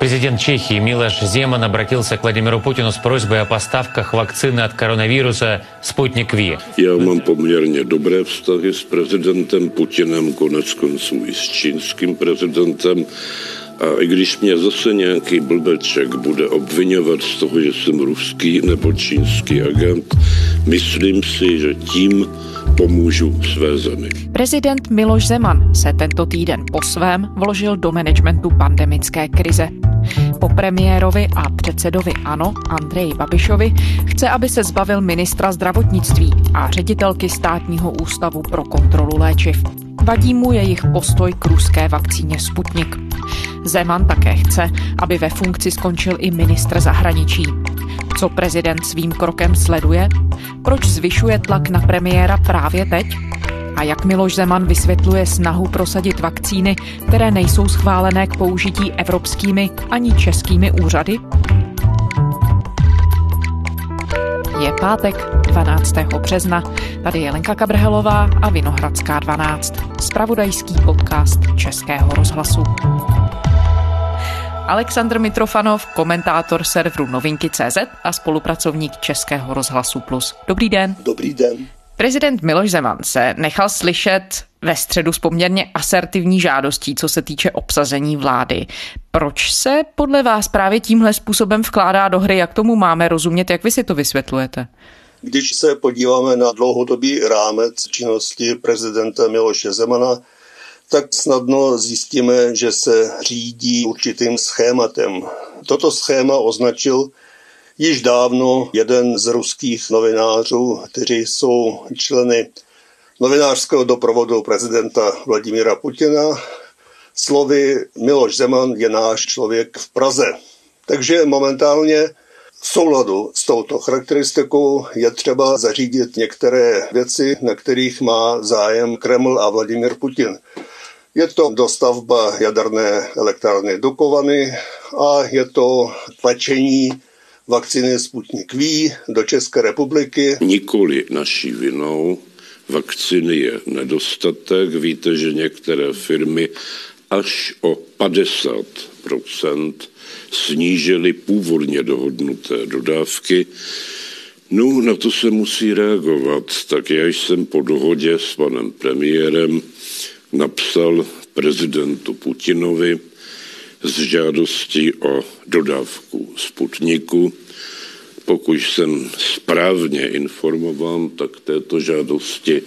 Президент Чехии Милош Земан обратился к Владимиру Путину с просьбой о поставках вакцины от коронавируса «Спутник Ви». Já mám poměrně dobré vztahy s prezidentem Putinem, konec konců i s čínským prezidentem. A i když mě zase nějaký blbeček bude obvinovat z toho, že jsem ruský nebo čínský agent, myslím si, že tím pomůžu své zemi. Prezident Miloš Zeman se tento týden po svém vložil do managementu pandemické krize. Po premiérovi a předsedovi ANO Andreji Babišovi chce, aby se zbavil ministra zdravotnictví a ředitelky státního ústavu pro kontrolu léčiv. Vadí mu jejich postoj k ruské vakcíně Sputnik. Zeman také chce, aby ve funkci skončil i ministr zahraničí. Co prezident svým krokem sleduje? Proč zvyšuje tlak na premiéra právě teď? A jak Miloš Zeman vysvětluje snahu prosadit vakcíny, které nejsou schválené k použití evropskými ani českými úřady? Je pátek 12. března. Tady je Lenka Kabrhelová a Vinohradská 12. Spravodajský podcast Českého rozhlasu. Aleksandr Mitrofanov, komentátor serveru Novinky.cz a spolupracovník Českého rozhlasu Plus. Dobrý den. Dobrý den. Prezident Miloš Zeman se nechal slyšet ve středu s poměrně asertivní žádostí, co se týče obsazení vlády. Proč se podle vás právě tímhle způsobem vkládá do hry? Jak tomu máme rozumět? Jak vy si to vysvětlujete? Když se podíváme na dlouhodobý rámec činnosti prezidenta Miloše Zemana, tak snadno zjistíme, že se řídí určitým schématem. Toto schéma označil již dávno jeden z ruských novinářů, kteří jsou členy novinářského doprovodu prezidenta Vladimíra Putina. Slovy Miloš Zeman je náš člověk v Praze. Takže momentálně v souladu s touto charakteristikou je třeba zařídit některé věci, na kterých má zájem Kreml a Vladimir Putin. Je to dostavba jaderné elektrárny Dukovany a je to tlačení vakcíny Sputnik V do České republiky. Nikoli naší vinou vakcíny je nedostatek. Víte, že některé firmy až o 50% snížily původně dohodnuté dodávky. No, na to se musí reagovat. Tak já jsem po dohodě s panem premiérem napsal prezidentu Putinovi s žádostí o dodávku Sputniku. Pokud jsem správně informován, tak této žádosti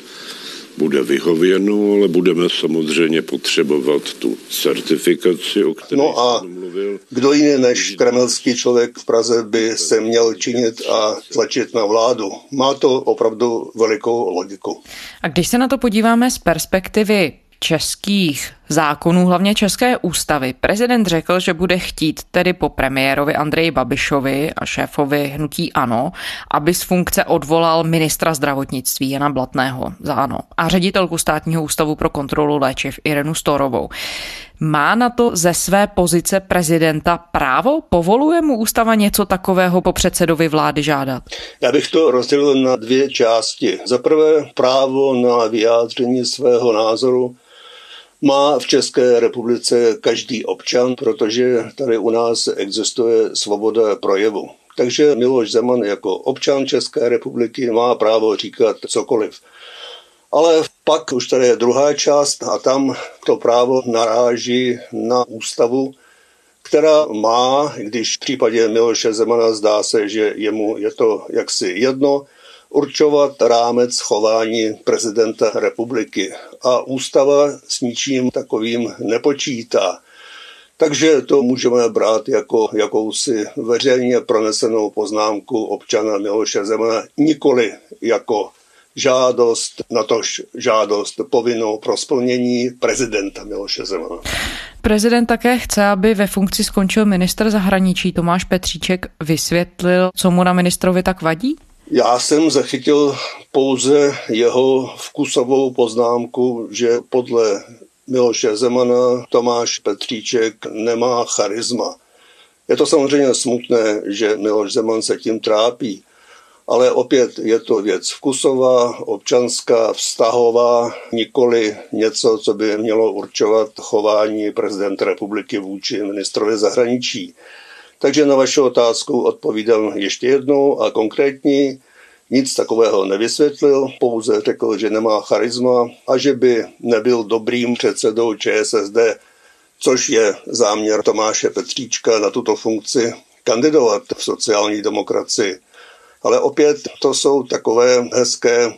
bude vyhověno, ale budeme samozřejmě potřebovat tu certifikaci, o které no a jsem mluvil. Kdo jiný než kremelský člověk v Praze by se měl činit a tlačit na vládu? Má to opravdu velikou logiku. A když se na to podíváme z perspektivy českých zákonů, hlavně České ústavy, prezident řekl, že bude chtít tedy po premiérovi Andreji Babišovi a šéfovi hnutí ANO, aby z funkce odvolal ministra zdravotnictví Jana Blatného za ANO a ředitelku státního ústavu pro kontrolu léčiv Irenu Storovou. Má na to ze své pozice prezidenta právo? Povoluje mu ústava něco takového po předsedovi vlády žádat? Já bych to rozdělil na dvě části. Za prvé právo na vyjádření svého názoru má v České republice každý občan, protože tady u nás existuje svoboda projevu. Takže Miloš Zeman jako občan České republiky má právo říkat cokoliv. Ale pak už tady je druhá část a tam to právo naráží na ústavu, která má, když v případě Miloše Zemana zdá se, že jemu je to jaksi jedno, určovat rámec chování prezidenta republiky. A ústava s ničím takovým nepočítá. Takže to můžeme brát jako jakousi veřejně pronesenou poznámku občana Miloše Zemana, nikoli jako žádost, natož žádost povinnou pro splnění prezidenta Miloše Zemana. Prezident také chce, aby ve funkci skončil minister zahraničí Tomáš Petříček. Vysvětlil, co mu na ministrovi tak vadí? Já jsem zachytil pouze jeho vkusovou poznámku, že podle Miloše Zemana Tomáš Petříček nemá charisma. Je to samozřejmě smutné, že Miloš Zeman se tím trápí, ale opět je to věc vkusová, občanská, vztahová, nikoli něco, co by mělo určovat chování prezidenta republiky vůči ministrovi zahraničí. Takže na vaši otázku odpovídám ještě jednou a konkrétní. Nic takového nevysvětlil, pouze řekl, že nemá charisma a že by nebyl dobrým předsedou ČSSD, což je záměr Tomáše Petříčka na tuto funkci kandidovat v sociální demokracii. Ale opět to jsou takové hezké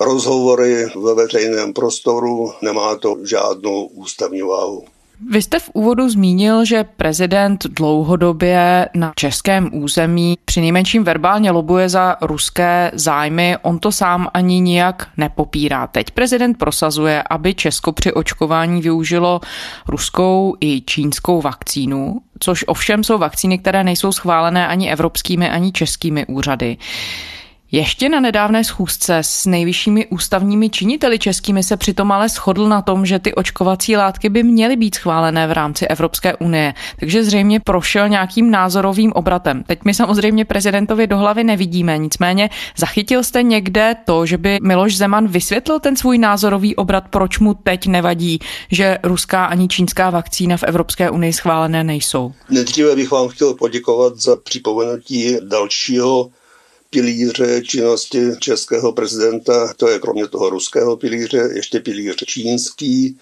rozhovory ve veřejném prostoru, nemá to žádnou ústavní váhu. Vy jste v úvodu zmínil, že prezident dlouhodobě na českém území při nejmenším verbálně lobuje za ruské zájmy. On to sám ani nijak nepopírá. Teď prezident prosazuje, aby Česko při očkování využilo ruskou i čínskou vakcínu, což ovšem jsou vakcíny, které nejsou schválené ani evropskými, ani českými úřady. Ještě na nedávné schůzce s nejvyššími ústavními činiteli českými se přitom ale shodl na tom, že ty očkovací látky by měly být schválené v rámci Evropské unie, takže zřejmě prošel nějakým názorovým obratem. Teď my samozřejmě prezidentovi do hlavy nevidíme, nicméně zachytil jste někde to, že by Miloš Zeman vysvětlil ten svůj názorový obrat, proč mu teď nevadí, že ruská ani čínská vakcína v Evropské unii schválené nejsou. Nejdříve bych vám chtěl poděkovat za připomenutí dalšího pilíře činnosti českého prezidenta, to je kromě toho ruského pilíře ještě pilíř čínský,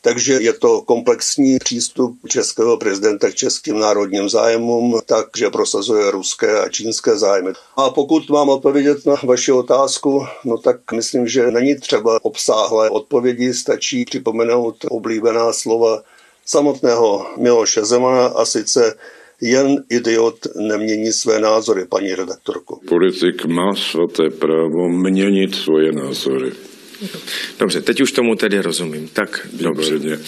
takže je to komplexní přístup českého prezidenta k českým národním zájmům, takže prosazuje ruské a čínské zájmy. A pokud mám odpovědět na vaši otázku, no tak myslím, že není třeba obsáhlé odpovědi, stačí připomenout oblíbená slova samotného Miloše Zemana a sice jen idiot nemění své názory, paní redaktorko. Politik má svaté právo měnit svoje názory. Dobře, teď už tomu tedy rozumím. Tak dobře. Dobře.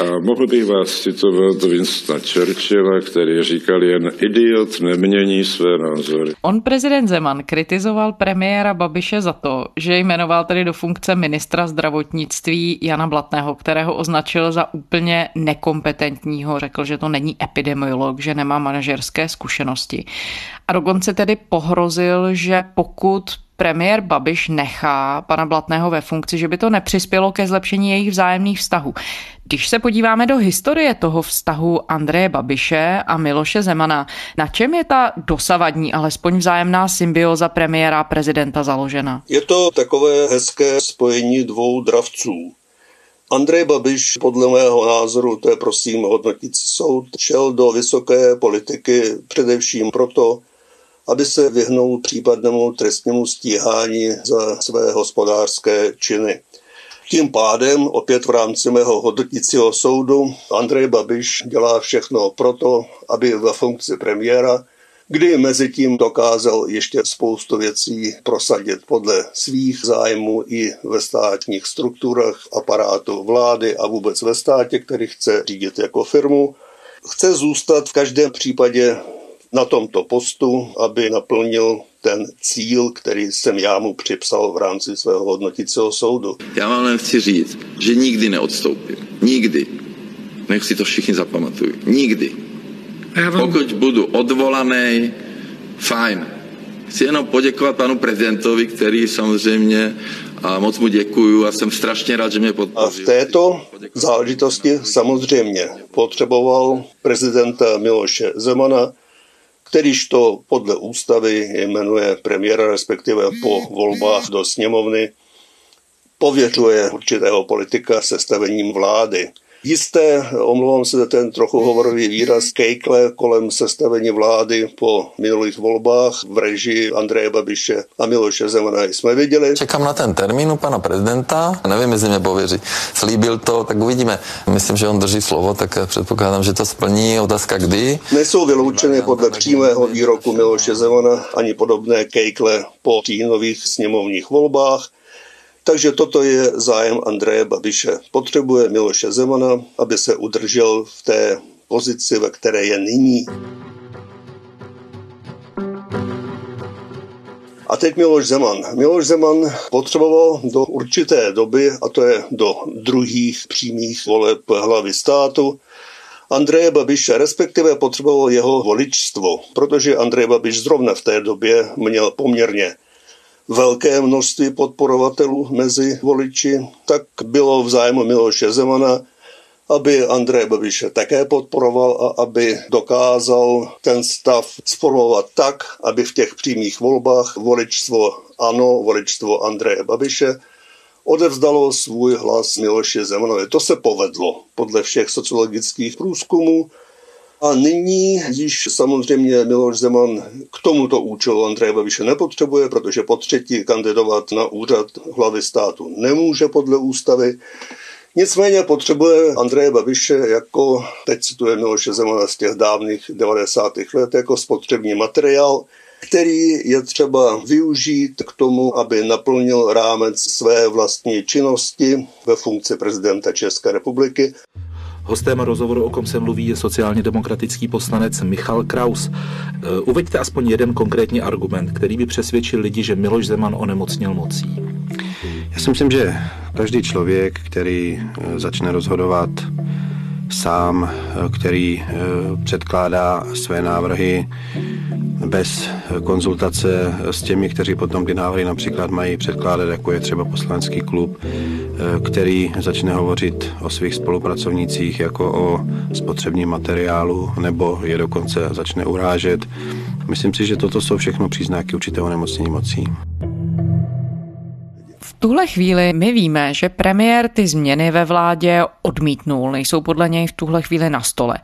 A mohl bych vás citovat Winstona Churchilla, který říkal jen idiot nemění své názory. On prezident Zeman kritizoval premiéra Babiše za to, že jmenoval tedy do funkce ministra zdravotnictví Jana Blatného, kterého označil za úplně nekompetentního, řekl, že to není epidemiolog, že nemá manažerské zkušenosti. A dokonce tedy pohrozil, že pokud premiér Babiš nechá pana Blatného ve funkci, že by to nepřispělo ke zlepšení jejich vzájemných vztahů. Když se podíváme do historie toho vztahu Andreje Babiše a Miloše Zemana, na čem je ta dosavadní, alespoň vzájemná symbioza premiéra a prezidenta založena? Je to takové hezké spojení dvou dravců. Andrej Babiš, podle mého názoru, to je prosím hodnotící soud, šel do vysoké politiky především proto, aby se vyhnul případnému trestnímu stíhání za své hospodářské činy. Tím pádem, opět v rámci mého hodnotícího soudu, Andrej Babiš dělá všechno proto, aby ve funkci premiéra, kdy mezi tím dokázal ještě spoustu věcí prosadit podle svých zájmů i ve státních strukturách aparátu vlády a vůbec ve státě, který chce řídit jako firmu, chce zůstat v každém případě na tomto postu, aby naplnil ten cíl, který jsem já mu připsal v rámci svého hodnotícího soudu. Já vám jen chci říct, že nikdy neodstoupím. Nikdy. Nech si to všichni zapamatují. Nikdy. Vám... Pokud budu odvolaný, fajn. Chci jenom poděkovat panu prezidentovi, který samozřejmě a moc mu děkuju a jsem strašně rád, že mě podpořil. A v této záležitosti samozřejmě potřeboval prezidenta Miloše Zemana, kterýž to podle ústavy jmenuje premiéra, respektive po volbách do sněmovny, pověřuje určitého politika sestavením vlády jisté, omlouvám se za ten trochu hovorový výraz, kejkle kolem sestavení vlády po minulých volbách v režii Andreje Babiše a Miloše Zemana jsme viděli. Čekám na ten termín u pana prezidenta, nevím, jestli mě pověří. Slíbil to, tak uvidíme. Myslím, že on drží slovo, tak předpokládám, že to splní. Otázka kdy. Nejsou vyloučeny podle přímého výroku Miloše Zemana ani podobné kejkle po říjnových sněmovních volbách. Takže toto je zájem Andreje Babiše. Potřebuje Miloše Zemana, aby se udržel v té pozici, ve které je nyní. A teď Miloš Zeman. Miloš Zeman potřeboval do určité doby, a to je do druhých přímých voleb hlavy státu, Andreje Babiše, respektive potřeboval jeho voličstvo, protože Andrej Babiš zrovna v té době měl poměrně velké množství podporovatelů mezi voliči, tak bylo v zájmu Miloše Zemana, aby Andrej Babiše také podporoval a aby dokázal ten stav sformovat tak, aby v těch přímých volbách voličstvo ano, voličstvo Andreje Babiše odevzdalo svůj hlas Miloši Zemanovi. To se povedlo podle všech sociologických průzkumů. A nyní již samozřejmě Miloš Zeman k tomuto účelu Andreje Babiše nepotřebuje, protože po třetí kandidovat na úřad hlavy státu nemůže podle ústavy. Nicméně potřebuje Andreje Babiše jako, teď cituje Miloše Zemana z těch dávných 90. let, jako spotřební materiál, který je třeba využít k tomu, aby naplnil rámec své vlastní činnosti ve funkci prezidenta České republiky. Hostem rozhovoru, o kom se mluví, je sociálně demokratický poslanec Michal Kraus. E, uveďte aspoň jeden konkrétní argument, který by přesvědčil lidi, že Miloš Zeman onemocněl mocí. Já si myslím, že každý člověk, který e, začne rozhodovat sám, e, který předkládá své návrhy bez konzultace s těmi, kteří potom ty návrhy například mají předkládat, jako je třeba poslanecký klub, eh, který začne hovořit o svých spolupracovnících jako o spotřebním materiálu, nebo je dokonce začne urážet. Myslím si, že toto jsou všechno příznaky určitého nemocnění mocí. Tuhle chvíli my víme, že premiér ty změny ve vládě odmítnul, nejsou podle něj v tuhle chvíli na stole.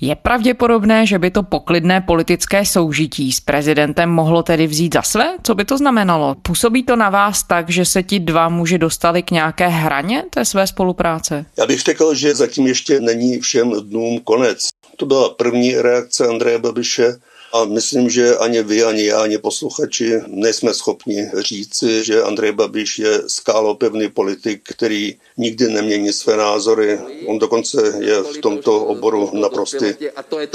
Je pravděpodobné, že by to poklidné politické soužití s prezidentem mohlo tedy vzít za své? Co by to znamenalo? Působí to na vás tak, že se ti dva muži dostali k nějaké hraně té své spolupráce? Já bych řekl, že zatím ještě není všem dnům konec. To byla první reakce Andreje Babiše a myslím, že ani vy, ani já, ani posluchači nejsme schopni říci, že Andrej Babiš je skálopevný politik, který nikdy nemění své názory. On dokonce je v tomto oboru naprostý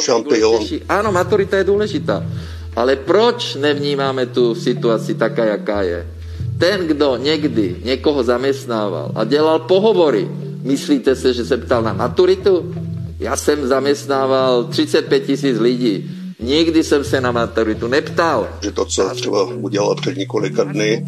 šampion. Ano, maturita je důležitá. Ale proč nevnímáme tu situaci taká, jaká je? Ten, kdo někdy někoho zaměstnával a dělal pohovory, myslíte se, že se ptal na maturitu? Já jsem zaměstnával 35 tisíc lidí Nikdy jsem se na maturitu neptal. Že to, co třeba udělal před několika dny,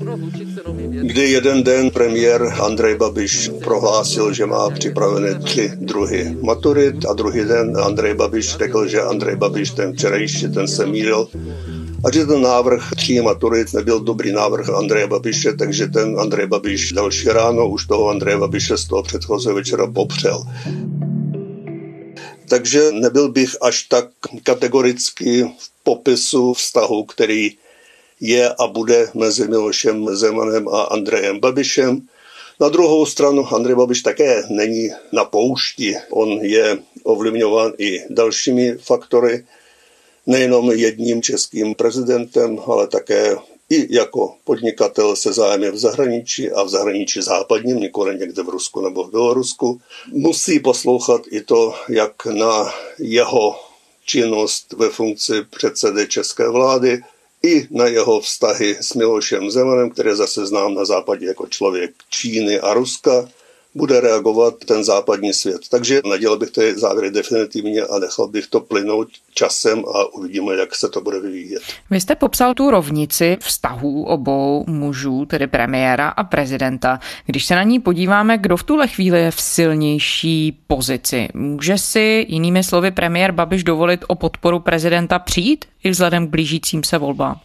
kdy jeden den premiér Andrej Babiš prohlásil, že má připravené tři druhy maturit a druhý den Andrej Babiš řekl, že Andrej Babiš ten včerejší, ten se mýlil a že ten návrh tří maturit nebyl dobrý návrh Andreje Babiše, takže ten Andrej Babiš další ráno už toho Andreje Babiše z toho předchozího večera popřel takže nebyl bych až tak kategoricky v popisu vztahu, který je a bude mezi Milošem Zemanem a Andrejem Babišem. Na druhou stranu Andrej Babiš také není na poušti. On je ovlivňován i dalšími faktory, nejenom jedním českým prezidentem, ale také i jako podnikatel se zájmy v zahraničí a v zahraničí západním, nikoli někde v Rusku nebo v Bělorusku, musí poslouchat i to, jak na jeho činnost ve funkci předsedy české vlády i na jeho vztahy s Milošem Zemanem, který zase znám na západě jako člověk Číny a Ruska, bude reagovat ten západní svět. Takže nedělal bych ty závěry definitivně a nechal bych to plynout časem a uvidíme, jak se to bude vyvíjet. Vy jste popsal tu rovnici vztahů obou mužů, tedy premiéra a prezidenta. Když se na ní podíváme, kdo v tuhle chvíli je v silnější pozici? Může si jinými slovy premiér Babiš dovolit o podporu prezidenta přijít i vzhledem k blížícím se volbám?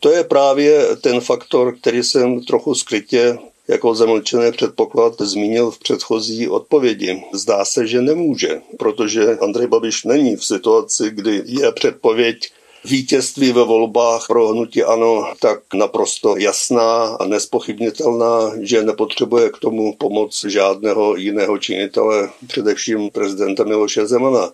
To je právě ten faktor, který jsem trochu skrytě jako zamlčený předpoklad zmínil v předchozí odpovědi. Zdá se, že nemůže, protože Andrej Babiš není v situaci, kdy je předpověď vítězství ve volbách pro hnutí ANO tak naprosto jasná a nespochybnitelná, že nepotřebuje k tomu pomoc žádného jiného činitele, především prezidenta Miloše Zemana.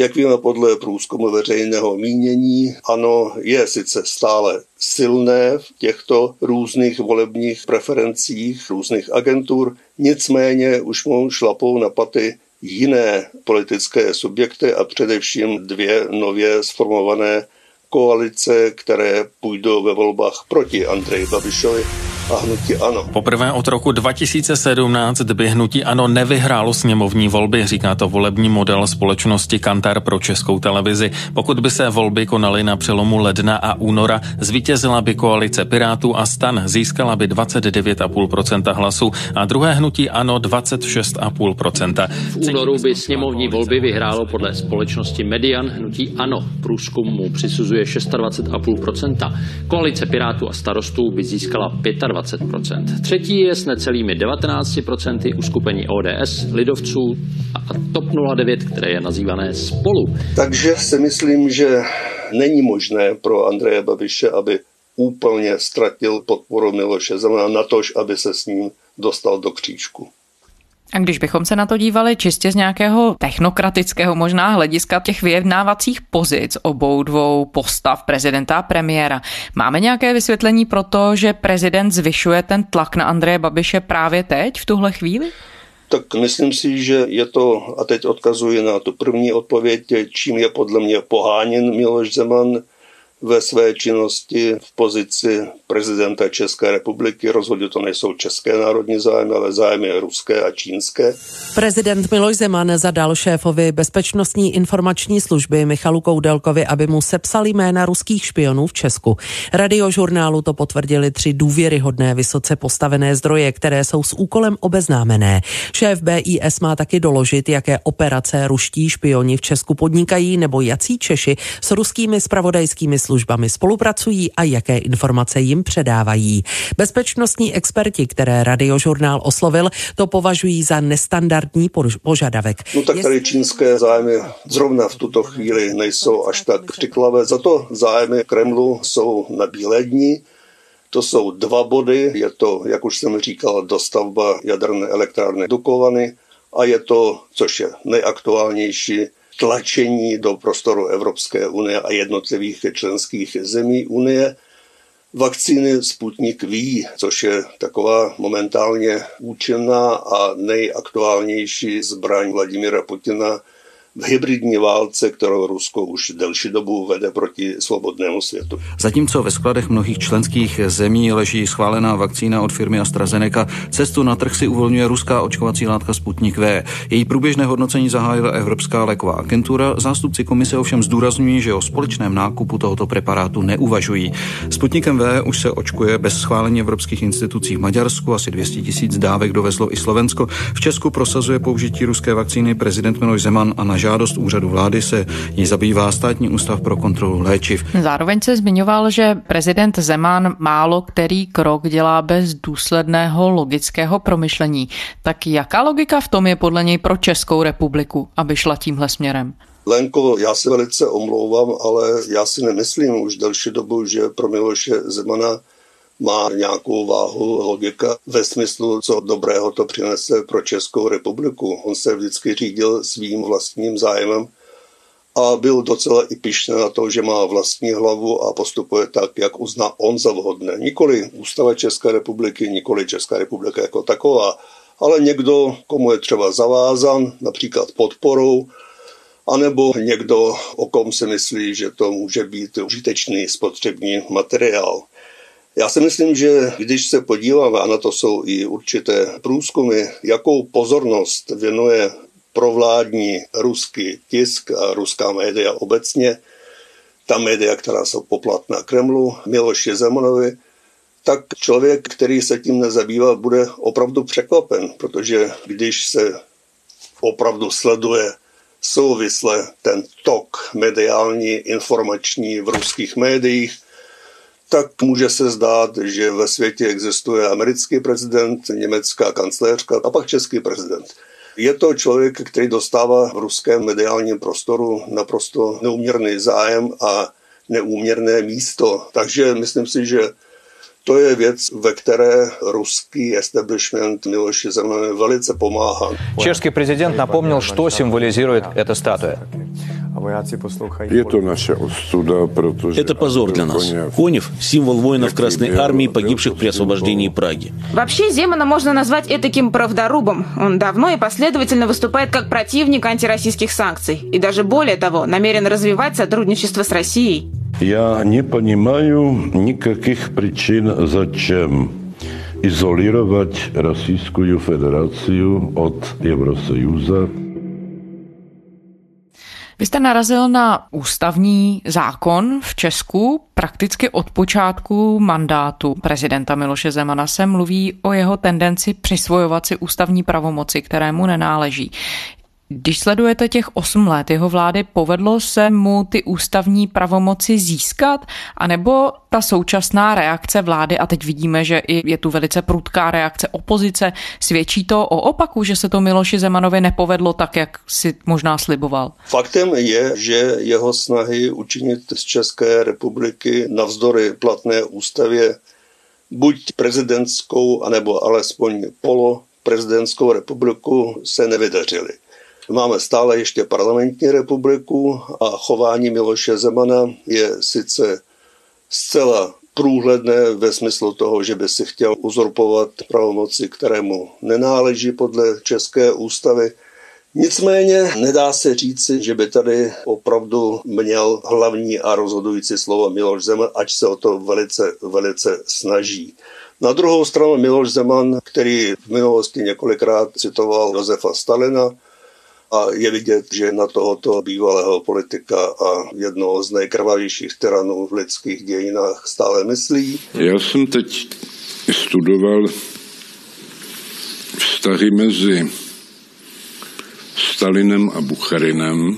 Jak víme podle průzkumu veřejného mínění, ano, je sice stále silné v těchto různých volebních preferencích různých agentur, nicméně už mu šlapou na paty jiné politické subjekty a především dvě nově sformované koalice, které půjdou ve volbách proti Andreji Babišovi a hnutí ANO. Poprvé od roku 2017 by hnutí ANO nevyhrálo sněmovní volby, říká to volební model společnosti Kantar pro českou televizi. Pokud by se volby konaly na přelomu ledna a února, zvítězila by koalice Pirátů a Stan, získala by 29,5% hlasů a druhé hnutí ANO 26,5%. V únoru by sněmovní volby vyhrálo podle společnosti Median hnutí ANO. Průzkum mu přisuzuje 26,5%. Koalice Pirátů a starostů by získala 25%. Třetí je s necelými 19% uskupení ODS, lidovců a TOP 09, které je nazývané spolu. Takže si myslím, že není možné pro Andreje Babiše, aby úplně ztratil podporu Miloše Zemana na tož, aby se s ním dostal do křížku. A když bychom se na to dívali čistě z nějakého technokratického možná hlediska těch vyjednávacích pozic obou dvou postav prezidenta a premiéra, máme nějaké vysvětlení pro to, že prezident zvyšuje ten tlak na Andreje Babiše právě teď, v tuhle chvíli? Tak myslím si, že je to, a teď odkazuji na tu první odpověď, čím je podle mě poháněn Miloš Zeman, ve své činnosti v pozici prezidenta České republiky. Rozhodně to nejsou české národní zájmy, ale zájmy ruské a čínské. Prezident Miloš Zeman zadal šéfovi bezpečnostní informační služby Michalu Koudelkovi, aby mu sepsal jména ruských špionů v Česku. Radiožurnálu to potvrdili tři důvěryhodné vysoce postavené zdroje, které jsou s úkolem obeznámené. Šéf BIS má taky doložit, jaké operace ruští špioni v Česku podnikají nebo jací Češi s ruskými spravodajskými službami spolupracují a jaké informace jim předávají. Bezpečnostní experti, které radiožurnál oslovil, to považují za nestandardní požadavek. No tak tady čínské zájmy zrovna v tuto chvíli nejsou až tak křiklavé, za to zájmy Kremlu jsou na bílé dní. To jsou dva body, je to, jak už jsem říkal, dostavba jaderné elektrárny Dukovany a je to, což je nejaktuálnější, tlačení do prostoru Evropské unie a jednotlivých členských zemí unie. Vakcíny Sputnik V, což je taková momentálně účinná a nejaktuálnější zbraň Vladimira Putina v hybridní válce, kterou Rusko už delší dobu vede proti svobodnému světu. Zatímco ve skladech mnohých členských zemí leží schválená vakcína od firmy AstraZeneca, cestu na trh si uvolňuje ruská očkovací látka Sputnik V. Její průběžné hodnocení zahájila Evropská léková agentura. Zástupci komise ovšem zdůrazňují, že o společném nákupu tohoto preparátu neuvažují. Sputnikem V už se očkuje bez schválení evropských institucí v Maďarsku, asi 200 tisíc dávek dovezlo i Slovensko. V Česku prosazuje použití ruské vakcíny prezident Miloš Zeman a na žádost úřadu vlády se jí zabývá státní ústav pro kontrolu léčiv. Zároveň se zmiňoval, že prezident Zeman málo který krok dělá bez důsledného logického promyšlení. Tak jaká logika v tom je podle něj pro Českou republiku, aby šla tímhle směrem? Lenko, já se velice omlouvám, ale já si nemyslím už delší dobu, že pro Miloše Zemana má nějakou váhu logika ve smyslu, co dobrého to přinese pro Českou republiku. On se vždycky řídil svým vlastním zájmem a byl docela i pišný na to, že má vlastní hlavu a postupuje tak, jak uzná on za vhodné. Nikoli ústava České republiky, nikoli Česká republika jako taková, ale někdo, komu je třeba zavázan, například podporou, anebo někdo, o kom si myslí, že to může být užitečný spotřební materiál. Já si myslím, že když se podíváme, a na to jsou i určité průzkumy, jakou pozornost věnuje provládní ruský tisk a ruská média obecně, ta média, která jsou poplatná Kremlu, Miloši Zemanovi, tak člověk, který se tím nezabývá, bude opravdu překvapen, protože když se opravdu sleduje souvisle ten tok mediální, informační v ruských médiích, tak může se zdát, že ve světě existuje americký prezident, německá kancléřka a pak český prezident. Je to člověk, který dostává v ruském mediálním prostoru naprosto neúměrný zájem a neúměrné místo. Takže myslím si, že to je věc, ve které ruský establishment Miloši Zemana velice pomáhá. Český prezident napomněl, co symbolizuje эта статуя. Protože... Это позор для нас. Конев – символ воинов Красной Армии, погибших при освобождении Праги. Вообще, Земана можно назвать этаким правдорубом. Он давно и последовательно выступает как противник антироссийских санкций. И даже более того, намерен развивать сотрудничество с Россией. Я не понимаю никаких причин, зачем. izolirovat Rosyjskou federaci od Eurosojúza. Vy jste narazil na ústavní zákon v Česku. Prakticky od počátku mandátu prezidenta Miloše Zemana se mluví o jeho tendenci přisvojovat si ústavní pravomoci, které mu nenáleží. Když sledujete těch 8 let jeho vlády, povedlo se mu ty ústavní pravomoci získat, anebo ta současná reakce vlády, a teď vidíme, že i je tu velice prudká reakce opozice, svědčí to o opaku, že se to Miloši Zemanovi nepovedlo tak, jak si možná sliboval? Faktem je, že jeho snahy učinit z České republiky navzdory platné ústavě buď prezidentskou, anebo alespoň polo prezidentskou republiku se nevydařily. Máme stále ještě parlamentní republiku a chování Miloše Zemana je sice zcela průhledné ve smyslu toho, že by si chtěl uzurpovat pravomoci, kterému nenáleží podle České ústavy. Nicméně nedá se říci, že by tady opravdu měl hlavní a rozhodující slovo Miloš Zeman, ač se o to velice, velice snaží. Na druhou stranu Miloš Zeman, který v minulosti několikrát citoval Josefa Stalina, a je vidět, že na tohoto bývalého politika a jednoho z nejkrvavějších tyranů v lidských dějinách stále myslí. Já jsem teď studoval vztahy mezi Stalinem a Bucharinem.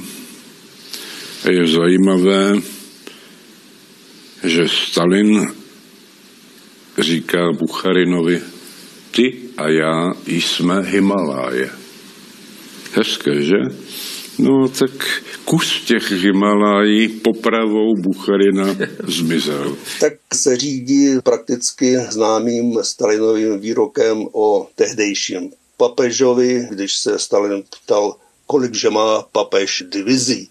A je zajímavé, že Stalin říká Bucharinovi, ty a já jsme Himaláje. Hezké, že? No tak kus těch Himalají popravou Bucharina zmizel. tak se řídí prakticky známým Stalinovým výrokem o tehdejším papežovi, když se Stalin ptal, kolik že má papež divizí.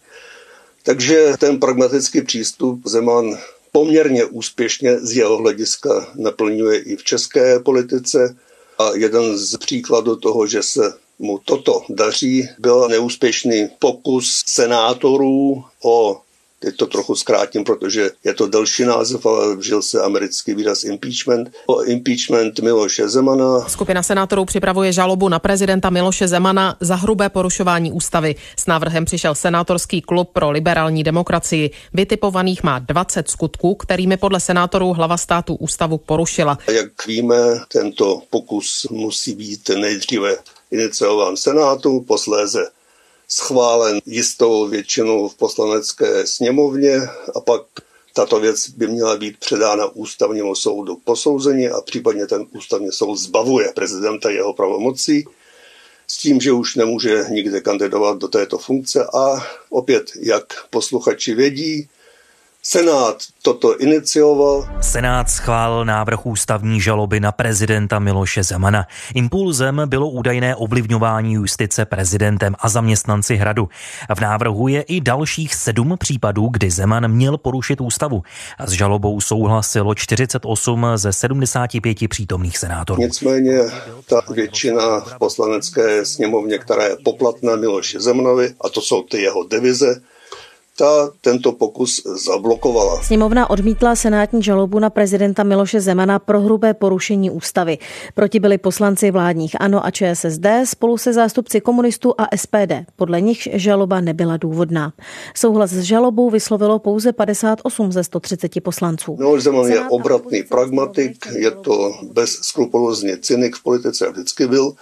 Takže ten pragmatický přístup Zeman poměrně úspěšně z jeho hlediska naplňuje i v české politice. A jeden z příkladů toho, že se mu toto daří, byl neúspěšný pokus senátorů o Teď to trochu zkrátím, protože je to delší název, ale vžil se americký výraz impeachment. O impeachment Miloše Zemana. Skupina senátorů připravuje žalobu na prezidenta Miloše Zemana za hrubé porušování ústavy. S návrhem přišel senátorský klub pro liberální demokracii. Vytipovaných má 20 skutků, kterými podle senátorů hlava státu ústavu porušila. Jak víme, tento pokus musí být nejdříve iniciován Senátu, posléze schválen jistou většinou v poslanecké sněmovně a pak tato věc by měla být předána ústavnímu soudu k posouzení a případně ten ústavní soud zbavuje prezidenta jeho pravomocí s tím, že už nemůže nikde kandidovat do této funkce. A opět, jak posluchači vědí, Senát toto inicioval. Senát schválil návrh ústavní žaloby na prezidenta Miloše Zemana. Impulzem bylo údajné ovlivňování justice prezidentem a zaměstnanci hradu. V návrhu je i dalších sedm případů, kdy Zeman měl porušit ústavu. S žalobou souhlasilo 48 ze 75 přítomných senátorů. Nicméně ta většina v poslanecké sněmovně, která je poplatná Miloše Zemanovi, a to jsou ty jeho divize, ta tento pokus zablokovala. Sněmovna odmítla senátní žalobu na prezidenta Miloše Zemana pro hrubé porušení ústavy. Proti byli poslanci vládních ANO a ČSSD spolu se zástupci komunistů a SPD. Podle nich žaloba nebyla důvodná. Souhlas s žalobou vyslovilo pouze 58 ze 130 poslanců. Miloš Zeman je obratný pragmatik, je to bez skrupulózně cynik v politice vždycky byl.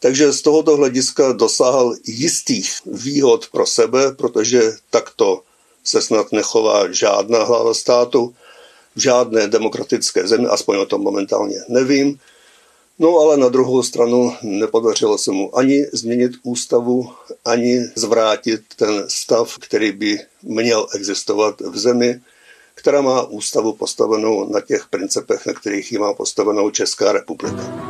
Takže z tohoto hlediska dosáhl jistých výhod pro sebe, protože takto se snad nechová žádná hlava státu v žádné demokratické zemi, aspoň o tom momentálně nevím. No ale na druhou stranu nepodařilo se mu ani změnit ústavu, ani zvrátit ten stav, který by měl existovat v zemi, která má ústavu postavenou na těch principech, na kterých ji má postavenou Česká republika.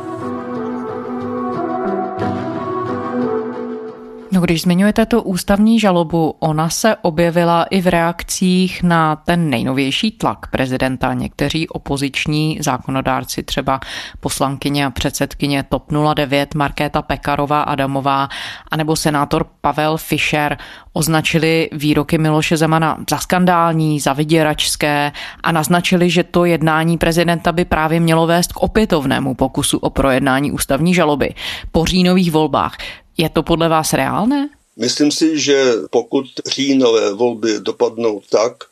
No, když zmiňujete tu ústavní žalobu, ona se objevila i v reakcích na ten nejnovější tlak prezidenta. Někteří opoziční zákonodárci, třeba poslankyně a předsedkyně TOP 09 Markéta Pekarová Adamová, anebo senátor Pavel Fischer označili výroky Miloše Zemana za skandální, za vyděračské a naznačili, že to jednání prezidenta by právě mělo vést k opětovnému pokusu o projednání ústavní žaloby po říjnových volbách. Je to podle vás reálné? Myslím si, že pokud říjnové volby dopadnou tak,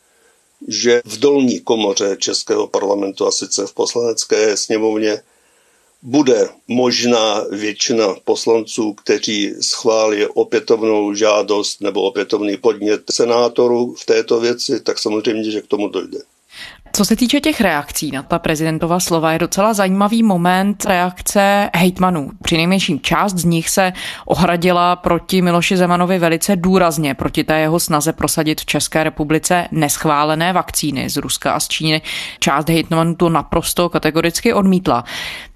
že v dolní komoře Českého parlamentu, a sice v poslanecké sněmovně, bude možná většina poslanců, kteří schválí opětovnou žádost nebo opětovný podnět senátorů v této věci, tak samozřejmě, že k tomu dojde. Co se týče těch reakcí na ta prezidentova slova, je docela zajímavý moment reakce hejtmanů. Přinejmenším část z nich se ohradila proti Miloši Zemanovi velice důrazně, proti té jeho snaze prosadit v České republice neschválené vakcíny z Ruska a z Číny. Část hejtmanů to naprosto kategoricky odmítla.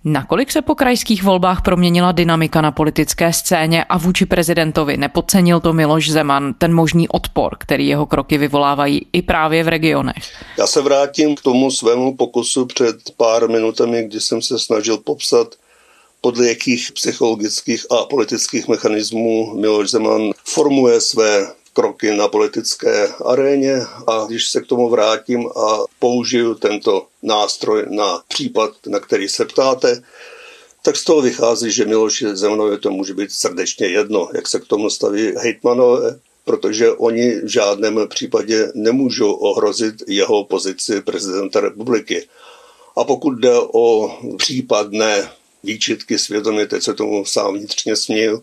Nakolik se po krajských volbách proměnila dynamika na politické scéně a vůči prezidentovi nepodcenil to Miloš Zeman ten možný odpor, který jeho kroky vyvolávají i právě v regionech? Já se vrátím k tomu svému pokusu před pár minutami, kdy jsem se snažil popsat, podle jakých psychologických a politických mechanismů Miloš Zeman formuje své kroky na politické aréně a když se k tomu vrátím a použiju tento nástroj na případ, na který se ptáte, tak z toho vychází, že Miloši Zemanovi to může být srdečně jedno, jak se k tomu staví hejtmanové, protože oni v žádném případě nemůžou ohrozit jeho pozici prezidenta republiky. A pokud jde o případné výčitky svědomí, teď se tomu sám vnitřně směl,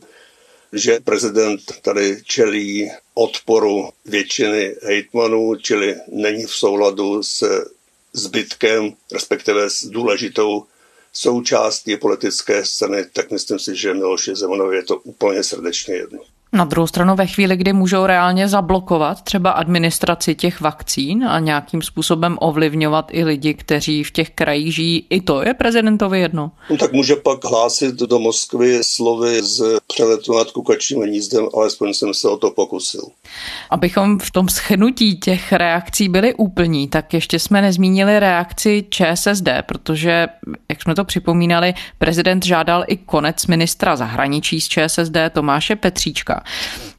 že prezident tady čelí odporu většiny hejtmanů, čili není v souladu s zbytkem, respektive s důležitou součástí politické scény, tak myslím si, že Miloši Zemanovi je to úplně srdečně jedno. Na druhou stranu ve chvíli, kdy můžou reálně zablokovat třeba administraci těch vakcín a nějakým způsobem ovlivňovat i lidi, kteří v těch krajích žijí, i to je prezidentovi jedno. No, tak může pak hlásit do Moskvy slovy z přeletu nad kukačním hnízdem, alespoň jsem se o to pokusil. Abychom v tom schnutí těch reakcí byli úplní, tak ještě jsme nezmínili reakci ČSSD, protože, jak jsme to připomínali, prezident žádal i konec ministra zahraničí z ČSSD Tomáše Petříčka.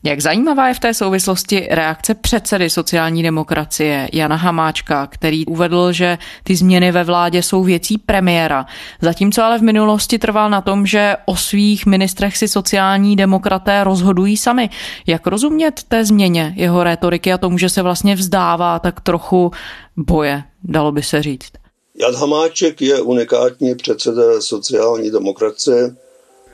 Jak zajímavá je v té souvislosti reakce předsedy sociální demokracie Jana Hamáčka, který uvedl, že ty změny ve vládě jsou věcí premiéra. Zatímco ale v minulosti trval na tom, že o svých ministrech si sociální demokraté rozhodují sami. Jak rozumět té změně jeho rétoriky a tomu, že se vlastně vzdává tak trochu boje, dalo by se říct? Jan Hamáček je unikátní předseda sociální demokracie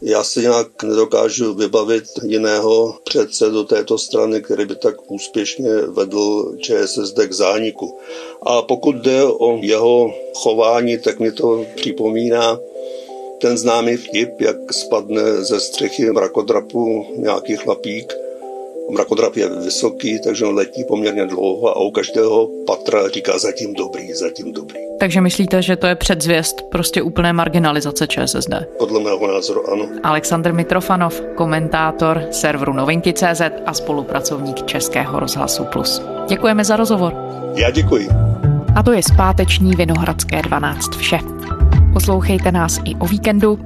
já si nějak nedokážu vybavit jiného předsedu této strany, který by tak úspěšně vedl ČSSD k zániku. A pokud jde o jeho chování, tak mi to připomíná ten známý vtip, jak spadne ze střechy mrakodrapu nějaký chlapík Mrakodrap je vysoký, takže on letí poměrně dlouho a u každého patra říká zatím dobrý, zatím dobrý. Takže myslíte, že to je předzvěst prostě úplné marginalizace ČSSD? Podle mého názoru ano. Aleksandr Mitrofanov, komentátor serveru Novinky.cz a spolupracovník Českého rozhlasu Plus. Děkujeme za rozhovor. Já děkuji. A to je zpáteční Vinohradské 12 vše. Poslouchejte nás i o víkendu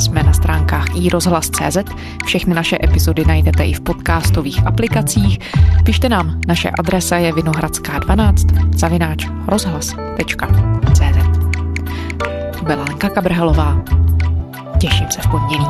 jsme na stránkách iRozhlas.cz, všechny naše epizody najdete i v podcastových aplikacích. Pište nám, naše adresa je vinohradská12 zavináč rozhlas.cz byla Lenka Kabrhelová. Těším se v pondělí.